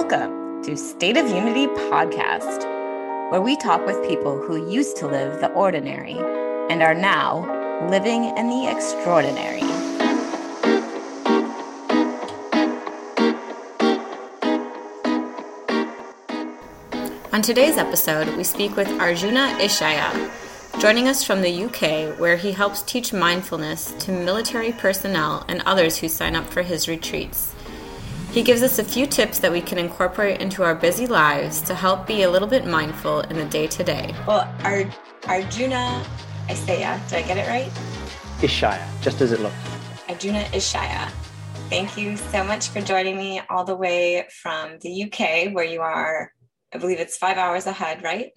Welcome to State of Unity Podcast, where we talk with people who used to live the ordinary and are now living in the extraordinary. On today's episode, we speak with Arjuna Ishaya, joining us from the UK, where he helps teach mindfulness to military personnel and others who sign up for his retreats. He gives us a few tips that we can incorporate into our busy lives to help be a little bit mindful in the day to day. Well, Ar- Arjuna Isaya, did I get it right? Ishaya, just as it looks. Arjuna Ishaya. Thank you so much for joining me all the way from the UK, where you are, I believe it's five hours ahead, right?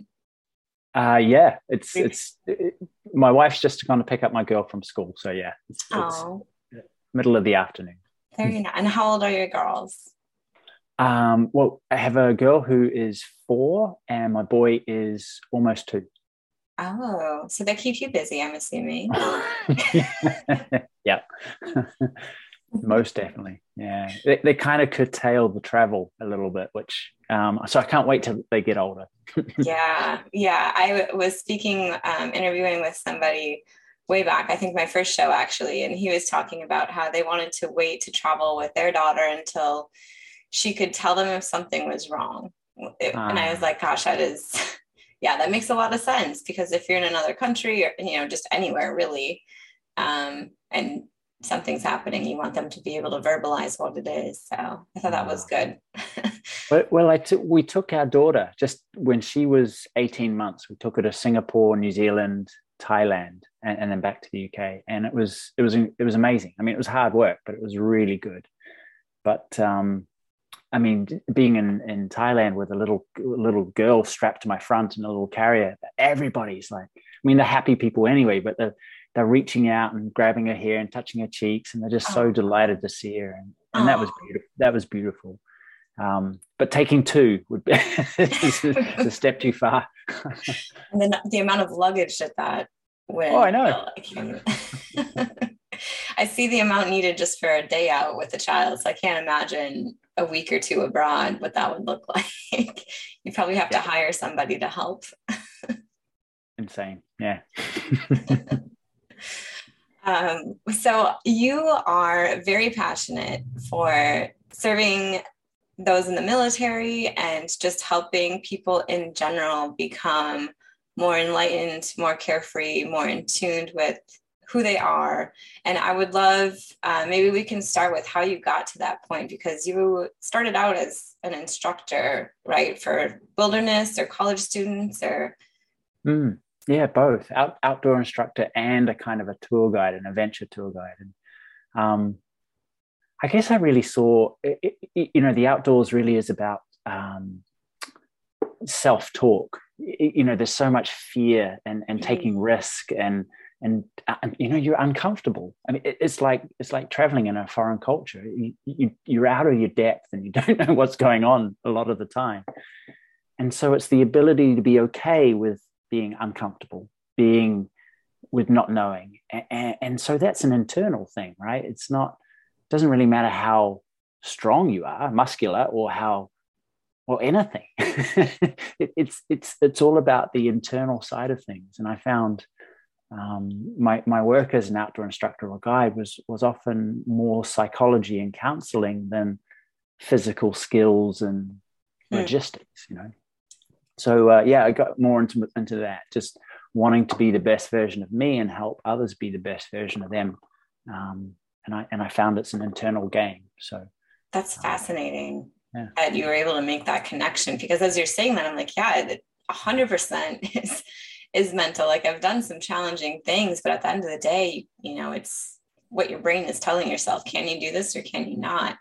Uh, yeah, it's it's it, my wife's just gone to pick up my girl from school, so yeah, it's, it's middle of the afternoon. Very nice. And how old are your girls? Um, well, I have a girl who is four, and my boy is almost two. Oh, so they keep you busy, I'm assuming. yeah, most definitely. Yeah, they, they kind of curtail the travel a little bit, which um, so I can't wait till they get older. yeah, yeah. I was speaking, um, interviewing with somebody way back, I think my first show actually, and he was talking about how they wanted to wait to travel with their daughter until she could tell them if something was wrong. It, And I was ah. like, gosh, that is, yeah, that makes a lot of sense because if you're in another country or, you know, just anywhere really, um, and something's happening, you want them to be able to verbalize what it is. So I thought that was good. well, well I t- we took our daughter just when she was 18 months, we took her to Singapore, New Zealand, Thailand, and, and, then back to the UK. And it was it was it was amazing. I mean, it was hard work, but it was really good. But um, I mean, being in in Thailand with a little little girl strapped to my front in a little carrier, everybody's like, I mean, they're happy people anyway, but they're they're reaching out and grabbing her hair and touching her cheeks, and they're just so oh. delighted to see her, and, and that was beautiful. That was beautiful. Um, but taking two would be a step too far. and then the amount of luggage that that would. Oh, I know. I see the amount needed just for a day out with a child. So I can't imagine a week or two abroad what that would look like. you probably have yeah. to hire somebody to help. Insane. Yeah. um, so you are very passionate for serving those in the military and just helping people in general become more enlightened, more carefree, more in tuned with who they are. And I would love, uh, maybe we can start with how you got to that point because you started out as an instructor, right, for wilderness or college students or. Mm, yeah, both Out, outdoor instructor and a kind of a tour guide, an adventure tour guide. And um, I guess I really saw, it, it, you know, the outdoors really is about um, self talk. You know, there's so much fear and, and mm-hmm. taking risk and, and, and, you know, you're uncomfortable. I mean, it's like, it's like traveling in a foreign culture. You, you, you're out of your depth and you don't know what's going on a lot of the time. And so it's the ability to be okay with being uncomfortable, being with not knowing. And, and so that's an internal thing, right? It's not, doesn't really matter how strong you are, muscular, or how or anything. it, it's it's it's all about the internal side of things. And I found um, my my work as an outdoor instructor or guide was was often more psychology and counseling than physical skills and hmm. logistics. You know. So uh, yeah, I got more into into that, just wanting to be the best version of me and help others be the best version of them. Um, and I and I found it's an internal game. So that's fascinating yeah. that you were able to make that connection because as you're saying that, I'm like, yeah, hundred percent is is mental. Like I've done some challenging things, but at the end of the day, you know, it's what your brain is telling yourself. Can you do this or can you not?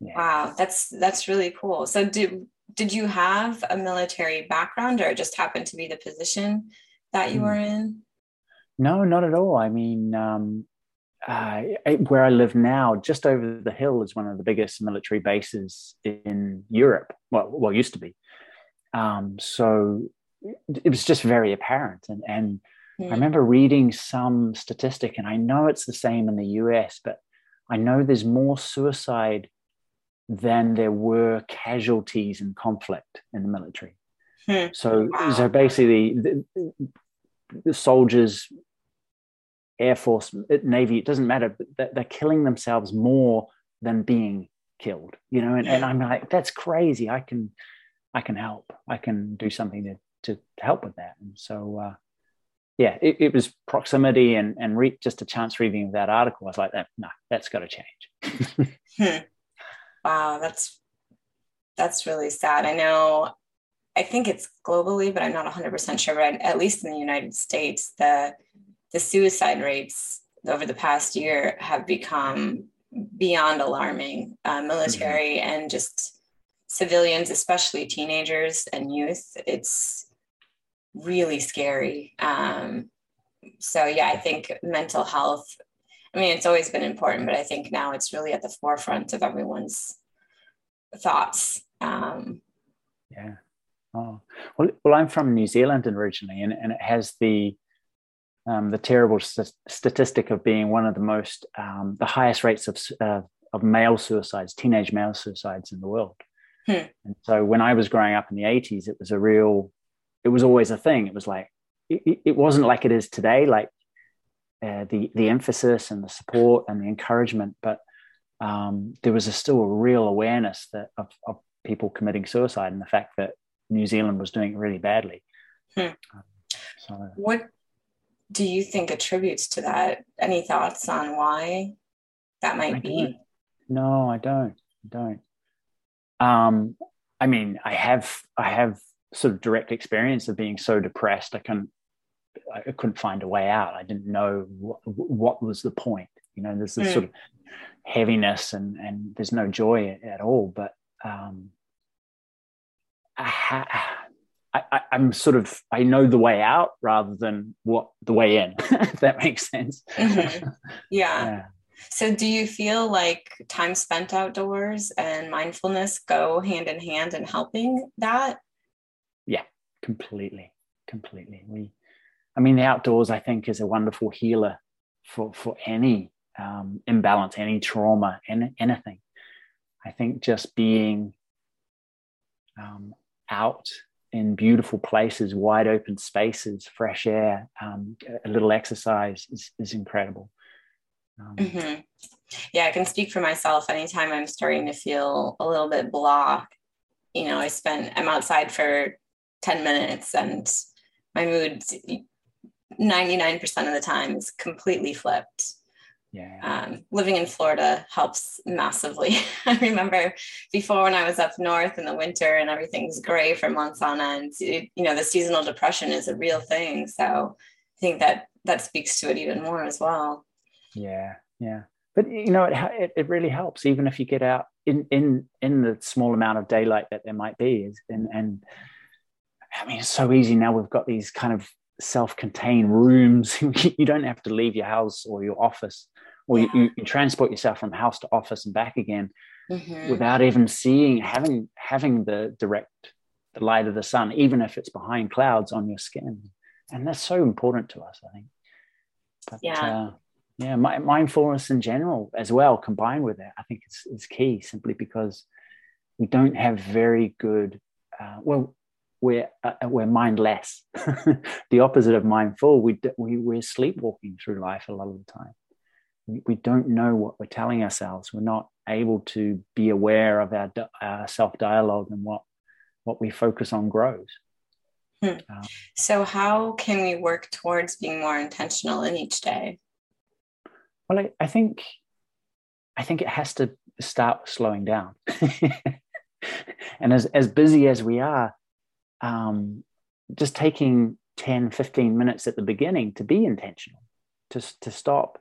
Yeah. Wow, that's that's really cool. So did did you have a military background or it just happened to be the position that you mm. were in? No, not at all. I mean, um, uh, where I live now, just over the hill is one of the biggest military bases in Europe. Well, well, used to be. Um, so it was just very apparent, and and I hmm. remember reading some statistic, and I know it's the same in the U.S., but I know there's more suicide than there were casualties in conflict in the military. Hmm. So, wow. so basically, the, the, soldiers, Air Force, Navy, it doesn't matter, but they're killing themselves more than being killed, you know, and, and I'm like, that's crazy. I can, I can help. I can do something to, to, to help with that. And so, uh, yeah, it, it, was proximity and, and re- just a chance reading of that article. I was like, that, no, that's got to change. hmm. Wow. That's, that's really sad. I know, I think it's globally, but I'm not 100% sure, but at least in the United States, the, the suicide rates over the past year have become beyond alarming. Uh, military mm-hmm. and just civilians, especially teenagers and youth, it's really scary. Um, so, yeah, I think mental health, I mean, it's always been important, but I think now it's really at the forefront of everyone's thoughts. Um, yeah. Oh, well, well, I'm from New Zealand originally, and, and it has the um, the terrible st- statistic of being one of the most um, the highest rates of uh, of male suicides, teenage male suicides in the world. Hmm. And so when I was growing up in the 80s, it was a real, it was always a thing. It was like it, it wasn't like it is today, like uh, the the emphasis and the support and the encouragement, but um, there was a, still a real awareness that of, of people committing suicide and the fact that New Zealand was doing it really badly. Hmm. Um, so, what do you think attributes to that? Any thoughts on why that might I be? Don't. No, I don't. I don't. Um, I mean, I have I have sort of direct experience of being so depressed I couldn't I couldn't find a way out. I didn't know what, what was the point. You know, there's this mm. sort of heaviness and and there's no joy at, all. But um, I, ha- I, am sort of I know the way out rather than what the way in. if that makes sense. Mm-hmm. Yeah. yeah. So, do you feel like time spent outdoors and mindfulness go hand in hand in helping that? Yeah, completely, completely. We, I mean, the outdoors I think is a wonderful healer for for any um, imbalance, any trauma, any, anything. I think just being um, out in beautiful places, wide open spaces, fresh air, um, a little exercise is, is incredible. Um, mm-hmm. Yeah, I can speak for myself. Anytime I'm starting to feel a little bit blah, you know, I spend, I'm outside for 10 minutes and my mood 99% of the time is completely flipped. Yeah. Um, living in Florida helps massively. I remember before when I was up north in the winter and everything's gray for months on end, you know, the seasonal depression is a real thing. So I think that that speaks to it even more as well. Yeah. Yeah. But you know, it, it, it really helps even if you get out in, in, in the small amount of daylight that there might be and, and I mean, it's so easy now. We've got these kind of self-contained rooms. you don't have to leave your house or your office or yeah. you, you, transport yourself from house to office and back again mm-hmm. without even seeing having having the direct the light of the sun even if it's behind clouds on your skin. And that's so important to us i think. But, yeah. uh, yeah my, mindfulness in general as well combined with that i think it's, it's key simply because we don't have very good uh, well we're uh, we're mindless. The opposite of mindful we, we we're sleepwalking through life a lot of the time we don't know what we're telling ourselves. We're not able to be aware of our, our self dialogue and what what we focus on grows. Hmm. Um, so, how can we work towards being more intentional in each day? Well, I, I think I think it has to start slowing down. and as as busy as we are, um, just taking 10, 15 minutes at the beginning to be intentional, to, to stop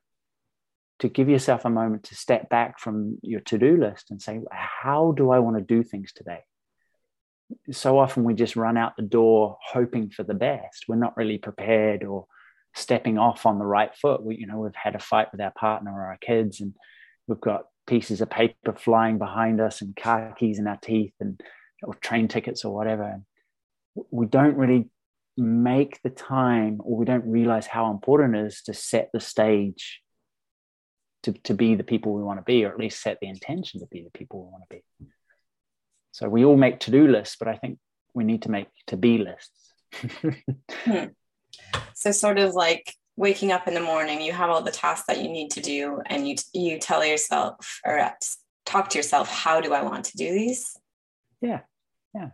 to give yourself a moment to step back from your to-do list and say how do i want to do things today? So often we just run out the door hoping for the best. We're not really prepared or stepping off on the right foot. We you know we've had a fight with our partner or our kids and we've got pieces of paper flying behind us and car keys in our teeth and or train tickets or whatever. And we don't really make the time or we don't realize how important it is to set the stage to, to be the people we want to be, or at least set the intention to be the people we want to be. So we all make to do lists, but I think we need to make to be lists. hmm. So, sort of like waking up in the morning, you have all the tasks that you need to do, and you you tell yourself or talk to yourself, how do I want to do these? Yeah, yeah,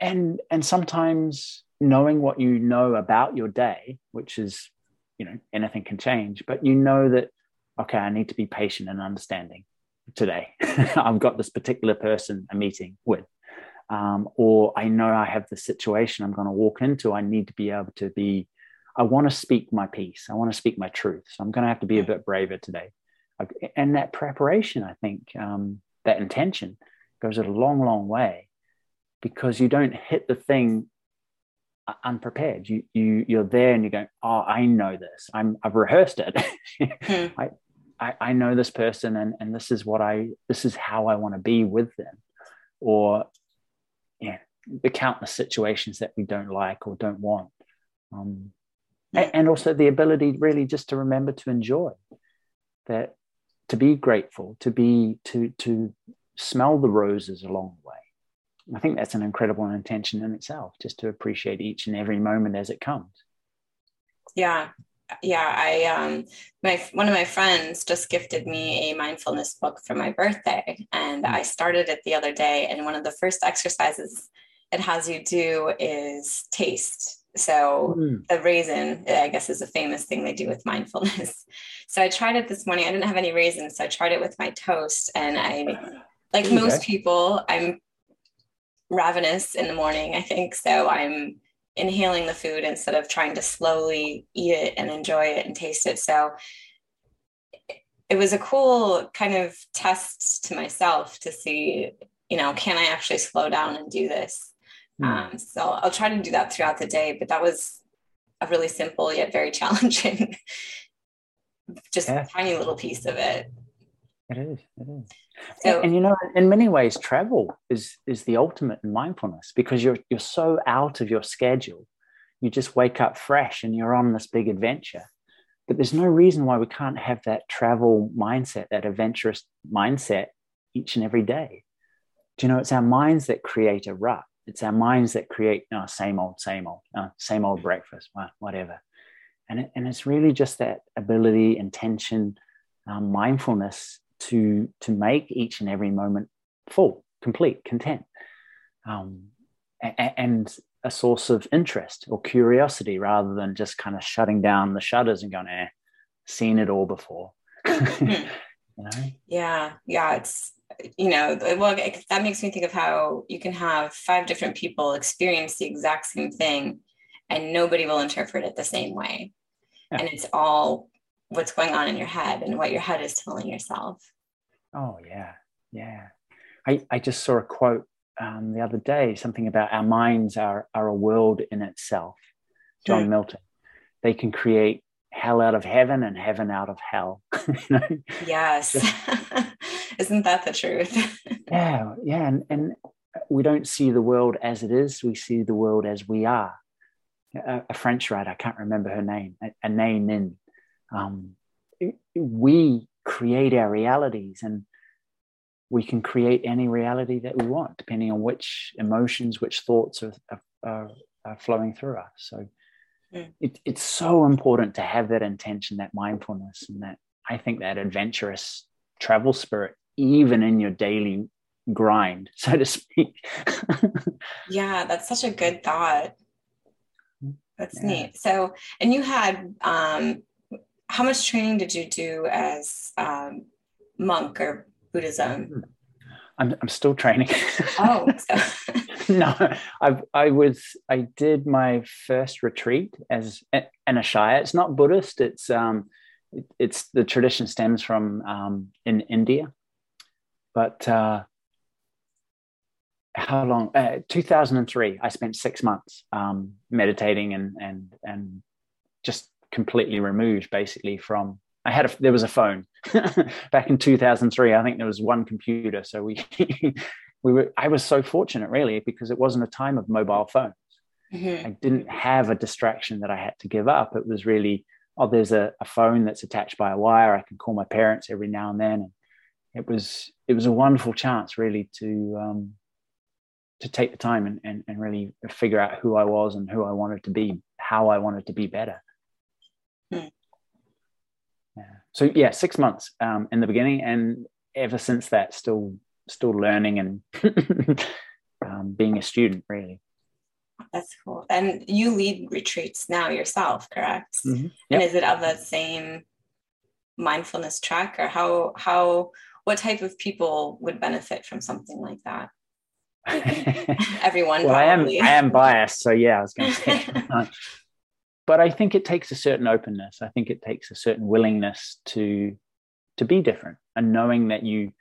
and and sometimes knowing what you know about your day, which is you know anything can change, but you know that okay, I need to be patient and understanding today. I've got this particular person a meeting with. Um, or I know I have the situation I'm going to walk into. I need to be able to be, I want to speak my piece. I want to speak my truth. So I'm going to have to be a bit braver today. And that preparation, I think, um, that intention goes a long, long way because you don't hit the thing unprepared. You you you're there and you go, oh, I know this. I'm I've rehearsed it. mm. I, I, I know this person and, and this is what I this is how I want to be with them. Or yeah, the countless situations that we don't like or don't want. Um, and, and also the ability really just to remember to enjoy that to be grateful, to be to to smell the roses along the way. I think that's an incredible intention in itself, just to appreciate each and every moment as it comes. Yeah, yeah i um my one of my friends just gifted me a mindfulness book for my birthday and i started it the other day and one of the first exercises it has you do is taste so mm. the raisin i guess is a famous thing they do with mindfulness so i tried it this morning i didn't have any raisins so i tried it with my toast and i like okay. most people i'm ravenous in the morning i think so i'm inhaling the food instead of trying to slowly eat it and enjoy it and taste it. So it was a cool kind of test to myself to see, you know, can I actually slow down and do this? Mm. Um, so I'll try to do that throughout the day, but that was a really simple yet very challenging, just yeah. tiny little piece of it. It is. It is. So, and, and, you know, in many ways, travel is is the ultimate in mindfulness because you're you're so out of your schedule. You just wake up fresh and you're on this big adventure. But there's no reason why we can't have that travel mindset, that adventurous mindset each and every day. Do you know, it's our minds that create a rut. It's our minds that create oh, same old, same old, oh, same old breakfast, whatever. And, it, and it's really just that ability, intention, um, mindfulness to to make each and every moment full, complete, content, um, and, a source of interest or curiosity rather than just kind of shutting down the shutters and going, "eh, seen it all before." Hmm. you know? Yeah, yeah, it's you know, well, that makes me think of how you can have five different people experience the exact same thing, and nobody will interpret it the same way, yeah. and it's all what's going on in your head and what your head is telling yourself. Oh yeah, yeah. I, I just saw a quote um, the other day, something about our minds are, are a world in itself. John mm. Milton. They can create hell out of heaven and heaven out of hell. you know? Yes. Isn't that the truth? yeah, yeah. And, and we don't see the world as it is, we see the world as we are. A, a French writer, I can't remember her name, Anais Nin. Um, we create our realities and we can create any reality that we want depending on which emotions which thoughts are, are, are flowing through us so mm. it, it's so important to have that intention that mindfulness and that i think that adventurous travel spirit even in your daily grind so to speak yeah that's such a good thought that's yeah. neat so and you had um how much training did you do as um, monk or Buddhism? Hmm. I'm, I'm still training. Oh, so. no, I I was I did my first retreat as an Ishaya. It's not Buddhist. It's um, it, it's the tradition stems from um, in India, but uh, how long? Uh, 2003. I spent six months um, meditating and and and just completely removed basically from I had a there was a phone back in 2003 I think there was one computer so we we were I was so fortunate really because it wasn't a time of mobile phones mm-hmm. I didn't have a distraction that I had to give up it was really oh, there's a, a phone that's attached by a wire. I can call my parents every now and then. And it was it was a wonderful chance, really, to um, to take the time and, and, and really figure out who I was and who I wanted to be, how I wanted to be better. Hmm. Yeah. So yeah, six months um, in the beginning, and ever since that, still still learning and um, being a student, really. That's cool. And you lead retreats now yourself, correct? Mm-hmm. Yep. And is it of the same mindfulness track, or how how what type of people would benefit from something like that? Everyone. well, I am I am biased, so yeah, I was going to say. But I think it takes a certain openness. I think it takes a certain willingness to to be different, and knowing that you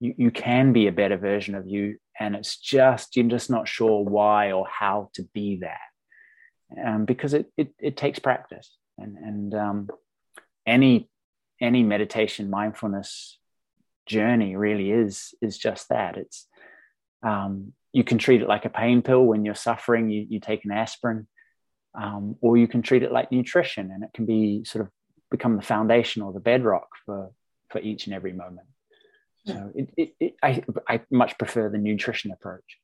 you you can be a better version of you, and it's just you're just not sure why or how to be that, um, because it, it it takes practice, and and um, any any meditation mindfulness journey really is is just that. It's um, you can treat it like a pain pill. When you're suffering, you, you take an aspirin, um, or you can treat it like nutrition and it can be sort of become the foundation or the bedrock for, for each and every moment. So it, it, it, I, I much prefer the nutrition approach.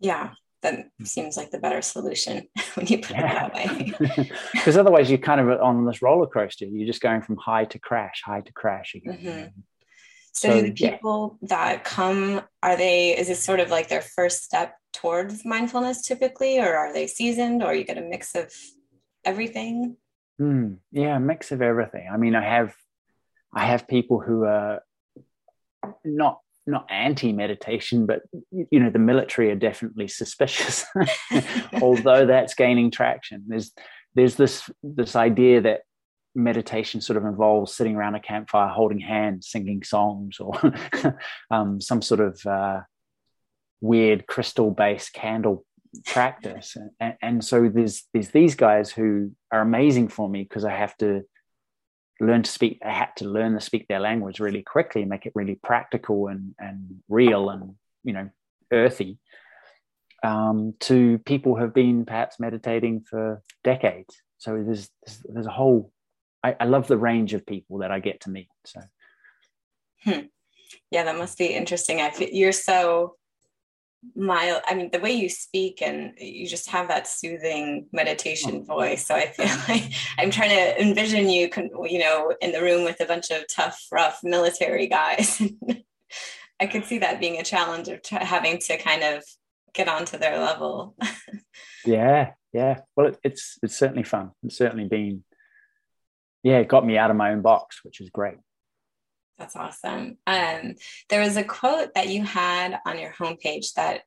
Yeah, that seems like the better solution when you put yeah. it that way. Because otherwise, you're kind of on this roller coaster. You're just going from high to crash, high to crash again. Mm-hmm. So, so the people yeah. that come, are they, is this sort of like their first step towards mindfulness typically, or are they seasoned, or you get a mix of everything? Mm, yeah, a mix of everything. I mean, I have, I have people who are not not anti meditation, but you know the military are definitely suspicious. Although that's gaining traction, there's there's this this idea that meditation sort of involves sitting around a campfire holding hands singing songs or um, some sort of uh, weird crystal based candle practice and, and, so there's there's these guys who are amazing for me because i have to learn to speak i had to learn to speak their language really quickly and make it really practical and and real and you know earthy um, to people who have been perhaps meditating for decades so there's there's, there's a whole I, I love the range of people that I get to meet. So, hmm. yeah, that must be interesting. I feel you're so mild. I mean, the way you speak and you just have that soothing meditation oh. voice. So I feel like I'm trying to envision you, you know, in the room with a bunch of tough, rough military guys. I could see that being a challenge of t- having to kind of get onto their level. yeah, yeah. Well, it, it's it's certainly fun. It's certainly been yeah, it got me out of my own box, which is great. That's awesome. Um, there was a quote that you had on your homepage that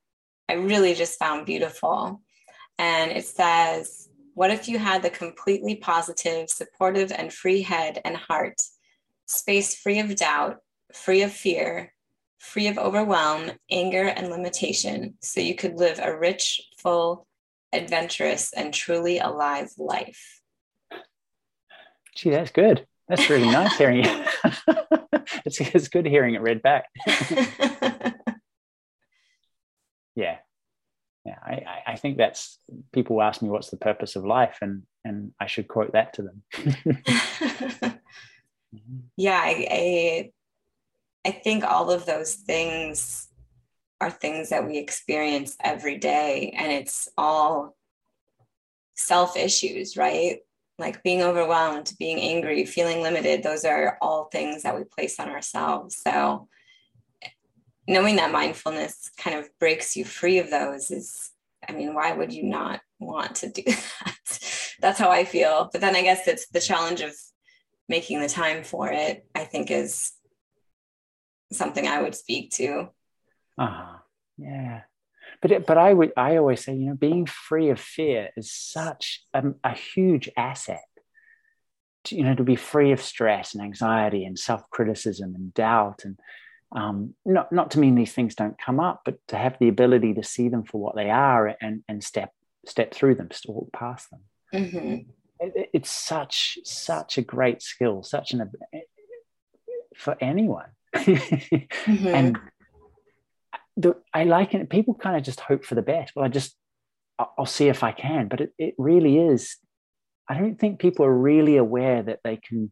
I really just found beautiful. And it says, What if you had the completely positive, supportive, and free head and heart, space free of doubt, free of fear, free of overwhelm, anger, and limitation, so you could live a rich, full, adventurous, and truly alive life? Gee, that's good. That's really nice hearing it. it's, it's good hearing it read back. yeah. Yeah, I, I think that's people ask me what's the purpose of life, and and I should quote that to them. yeah, I, I I think all of those things are things that we experience every day, and it's all self issues, right? Like being overwhelmed, being angry, feeling limited, those are all things that we place on ourselves. So knowing that mindfulness kind of breaks you free of those is, I mean, why would you not want to do that? That's how I feel. But then I guess it's the challenge of making the time for it, I think is something I would speak to. Uh-huh. Yeah but it, but I would I always say you know being free of fear is such a, a huge asset. To, you know to be free of stress and anxiety and self criticism and doubt and um, not not to mean these things don't come up, but to have the ability to see them for what they are and and step step through them, walk past them. Mm-hmm. It, it's such such a great skill, such an for anyone. mm-hmm. And the, I like it. People kind of just hope for the best. Well, I just, I'll see if I can. But it, it really is I don't think people are really aware that they can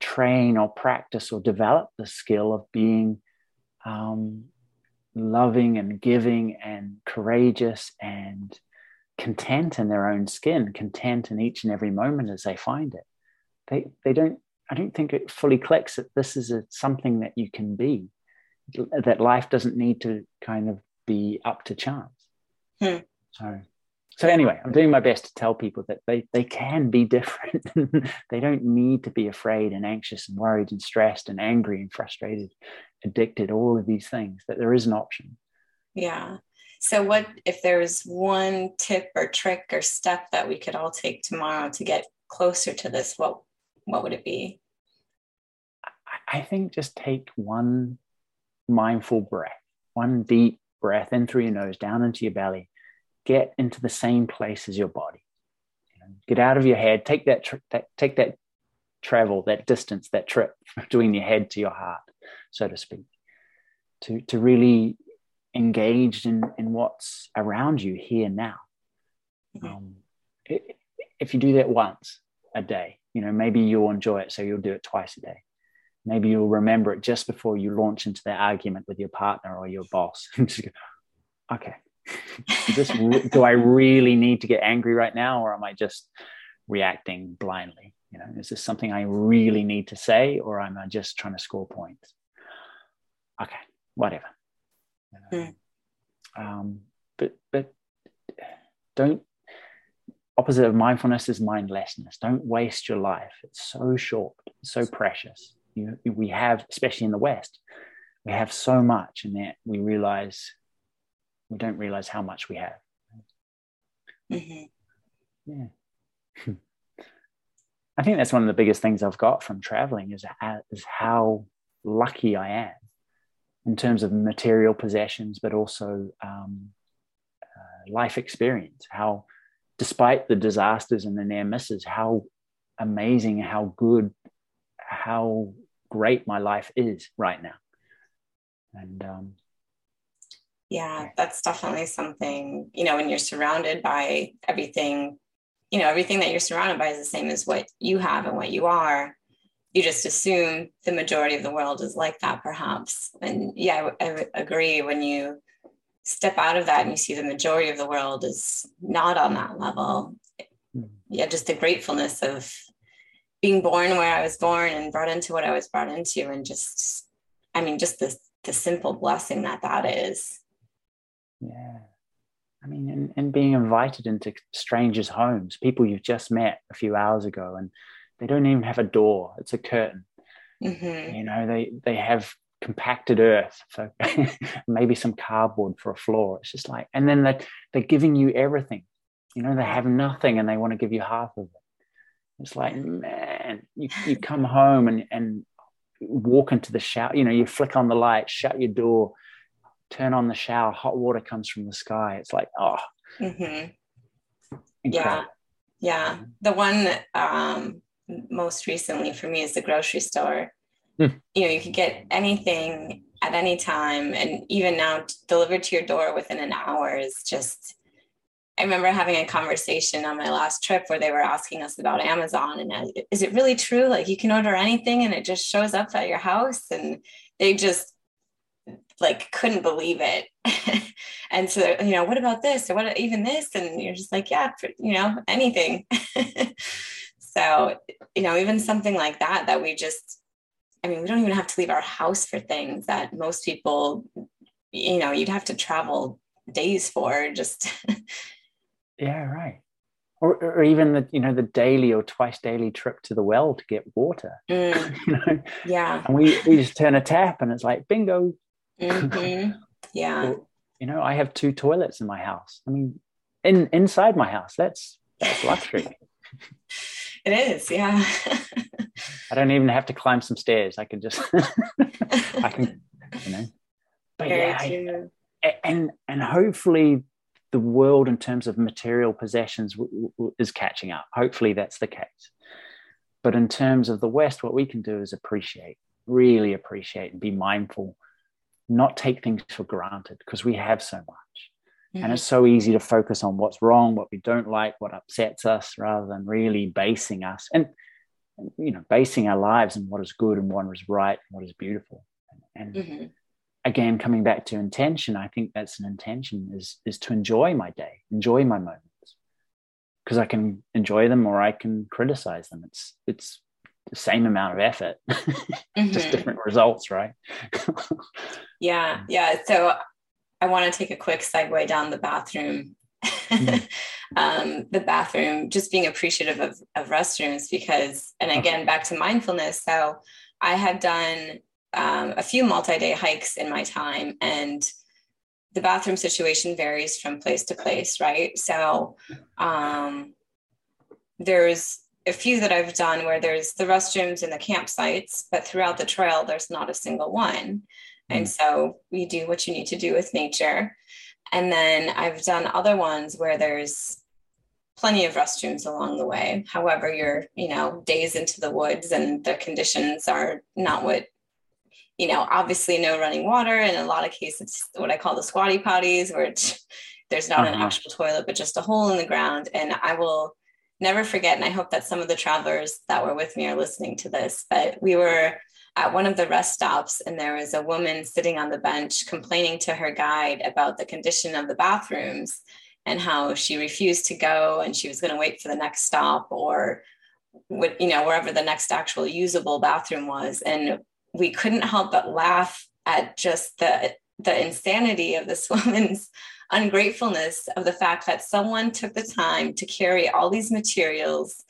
train or practice or develop the skill of being um, loving and giving and courageous and content in their own skin, content in each and every moment as they find it. They, they don't, I don't think it fully clicks that this is a, something that you can be, that life doesn't need to kind of be up to chance. Hmm. So, so anyway, I'm doing my best to tell people that they, they can be different. they don't need to be afraid and anxious and worried and stressed and angry and frustrated, addicted, all of these things, that there is an option. Yeah. So, what if there's one tip or trick or step that we could all take tomorrow to get closer to this? What what would it be? I think just take one mindful breath, one deep breath in through your nose, down into your belly. Get into the same place as your body. Get out of your head. Take that, tr- that take that travel, that distance, that trip between your head to your heart, so to speak. To to really engaged in, in what's around you here now. Mm-hmm. Um, if you do that once a day, you know, maybe you'll enjoy it, so you'll do it twice a day. Maybe you'll remember it just before you launch into that argument with your partner or your boss. okay, just, do I really need to get angry right now, or am I just reacting blindly? You know, is this something I really need to say, or am I just trying to score points? Okay, whatever Mm. Um, but but don't opposite of mindfulness is mindlessness. Don't waste your life. It's so short, so precious. You, we have, especially in the West, we have so much, and that we realize we don't realize how much we have. Mm-hmm. Yeah. I think that's one of the biggest things I've got from traveling is, is how lucky I am in terms of material possessions, but also um, uh, life experience. How, despite the disasters and the near misses, how amazing, how good, how great my life is right now. And um, yeah, that's definitely something, you know, when you're surrounded by everything, you know, everything that you're surrounded by is the same as what you have and what you are you just assume the majority of the world is like that perhaps and yeah I, I, agree when you step out of that and you see the majority of the world is not on that level hmm. yeah just the gratefulness of being born where i was born and brought into what i was brought into and just i mean just the, the simple blessing that that is. Yeah. I mean and, and being invited into strangers homes people you've just met a few hours ago and they don't even have a door it's a curtain. Mm-hmm. you know they they have compacted earth so maybe some cardboard for a floor. It's just like and then they they're giving you everything. You know they have nothing and they want to give you half of it it's like man you, you come home and and walk into the shower you know you flick on the light shut your door turn on the shower hot water comes from the sky it's like oh mm-hmm. yeah yeah the one um most recently for me is the grocery store. Mm. You know, you could get anything at any time, and even now delivered to your door within an hour is just. I remember having a conversation on my last trip where they were asking us about Amazon and uh, is it really true? Like you can order anything and it just shows up at your house, and they just like couldn't believe it. and so, you know, what about this or what even this? And you're just like, yeah, you know, anything. So, you know, even something like that, that we just, I mean, we don't even have to leave our house for things that most people, you know, you'd have to travel days for just. yeah, right. Or, or even the you know the daily or twice daily trip to the well to get water. Mm. you know? Yeah. And we, we just turn a tap and it's like bingo. Mm-hmm. Yeah. or, you know, I have two toilets in my house. I mean, in inside my house, that's that's luxury. It is, yeah. I don't even have to climb some stairs. I can just, I can, you know. But Very yeah, I, and and hopefully the world in terms of material possessions w- w- is catching up. Hopefully that's the case. But in terms of the West, what we can do is appreciate, really appreciate, and be mindful, not take things for granted because we have so much. Mm-hmm. And it's so easy to focus on what's wrong, what we don't like, what upsets us, rather than really basing us and, you know, basing our lives on what is good and what is right and what is beautiful. And, mm-hmm. Again, coming back to intention, I think that's an intention is, is to enjoy my day, enjoy my moments because I can enjoy them or I can criticize them. It's, it's the same amount of effort, mm-hmm. just different results, right? yeah. Yeah. So I want to take a quick segue down the bathroom. Mm. um, the bathroom, just being appreciative of, of restrooms because, and again, back to mindfulness. So I have done um, a few multi day hikes in my time, and the bathroom situation varies from place to place, right? So um, there's a few that I've done where there's the restrooms in the campsites, but throughout the trail, there's not a single one. And mm. so you do what you need to do with nature. And then I've done other ones where there's plenty of restrooms along the way. However, you're, you know, days into the woods and the conditions are not what, you know, obviously no running water. In a lot of cases, what I call the squatty potties, where it's there's not uh-huh. an actual toilet, but just a hole in the ground. And I will never forget, and I hope that some of the travelers that were with me are listening to this, but we were at one of the rest stops and there was a woman sitting on the bench complaining to her guide about the condition of the bathrooms and how she refused to go and she was going to wait for the next stop or you know wherever the next actual usable bathroom was and we couldn't help but laugh at just the the insanity of this woman's ungratefulness of the fact that someone took the time to carry all these materials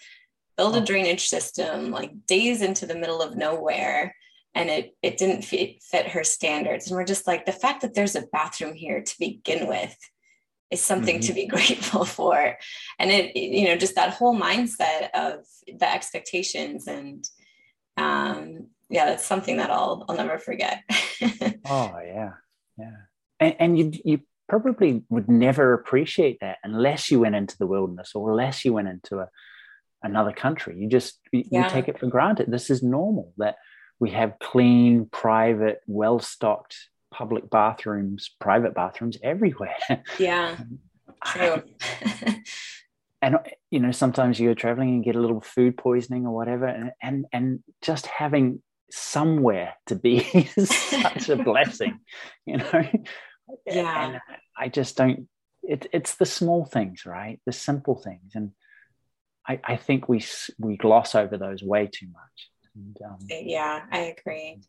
build a drainage system like days into the middle of nowhere and it it didn't fit, fit her standards. And we're just like the fact that there's a bathroom here to begin with is something mm-hmm. to be grateful for. And it you know just that whole mindset of the expectations and um yeah that's something that i'll i'll never forget oh yeah yeah and, and you you probably would never appreciate that unless you went into the wilderness or unless you went into a another country. You just you, yeah. you take it for granted. This is normal that we have clean, private, well stocked public bathrooms, private bathrooms everywhere. Yeah, true. and you know, sometimes you're traveling and get a little food poisoning or whatever, and and, and just having somewhere to be is such a blessing, you know. Yeah. And I just don't. It, it's the small things, right? The simple things, and I, I think we we gloss over those way too much. And, um, yeah, I agree.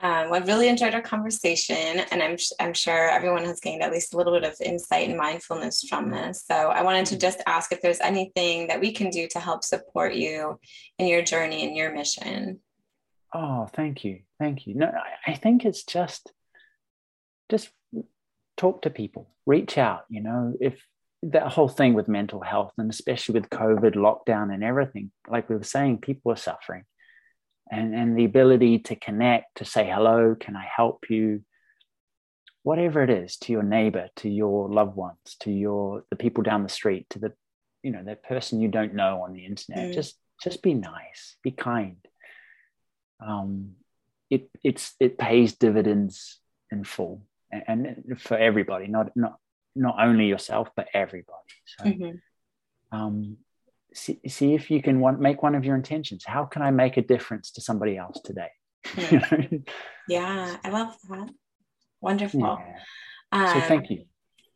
Um, I've really enjoyed our conversation, and I'm I'm sure everyone has gained at least a little bit of insight and mindfulness from this. So I wanted to just ask if there's anything that we can do to help support you in your journey and your mission. Oh, thank you, thank you. No, I, I think it's just just talk to people, reach out. You know, if that whole thing with mental health and especially with covid lockdown and everything like we were saying people are suffering and and the ability to connect to say hello can i help you whatever it is to your neighbor to your loved ones to your the people down the street to the you know that person you don't know on the internet mm. just just be nice be kind um it it's it pays dividends in full. And, and for everybody not not not only yourself but everybody. So mm-hmm. um, see, see if you can want, make one of your intentions. How can i make a difference to somebody else today? Yeah. I love that. Wonderful. Yeah. um, so thank you.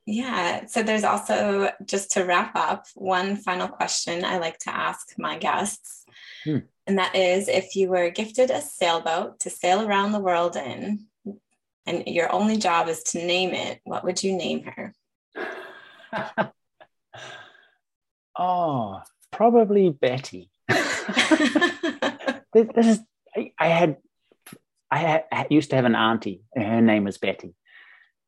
yeah so there's also just to wrap up one final question i like to ask my guests. Hmm. And that is if you were gifted a sailboat to sail around the world in and your only job is to name it what would you name her oh, probably Betty. this, this, is I, I had I, had, I used to have an auntie, and her name was Betty,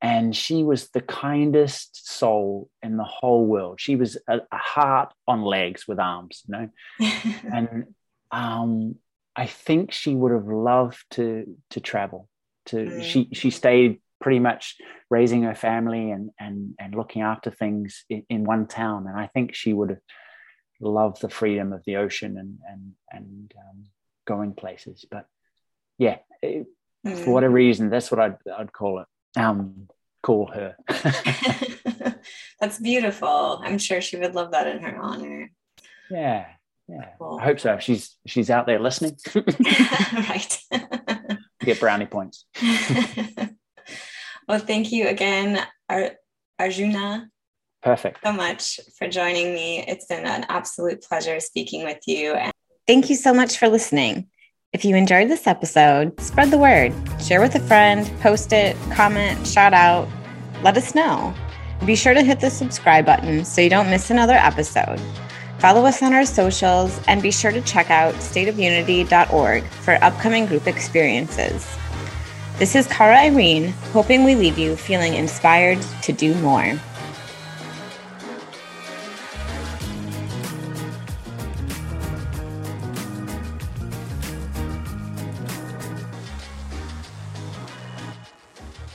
and she was the kindest soul in the whole world. She was a, a heart on legs with arms, you know, and um, I think she would have loved to to travel. To mm. she she stayed pretty much raising her family and and and looking after things in, in one town. And I think she would have loved the freedom of the ocean and and and um, going places. But yeah, it, mm. for whatever reason, that's what I'd I'd call it. Um, call her. That's beautiful. I'm sure she would love that in her honor. Yeah. Yeah. Cool. I hope so. She's she's out there listening. right. Get brownie points. well, thank you again, Ar- Arjuna. Perfect. So much for joining me. It's been an absolute pleasure speaking with you. And- thank you so much for listening. If you enjoyed this episode, spread the word, share with a friend, post it, comment, shout out, let us know. Be sure to hit the subscribe button so you don't miss another episode. Follow us on our socials and be sure to check out stateofunity.org for upcoming group experiences. This is Cara Irene, hoping we leave you feeling inspired to do more.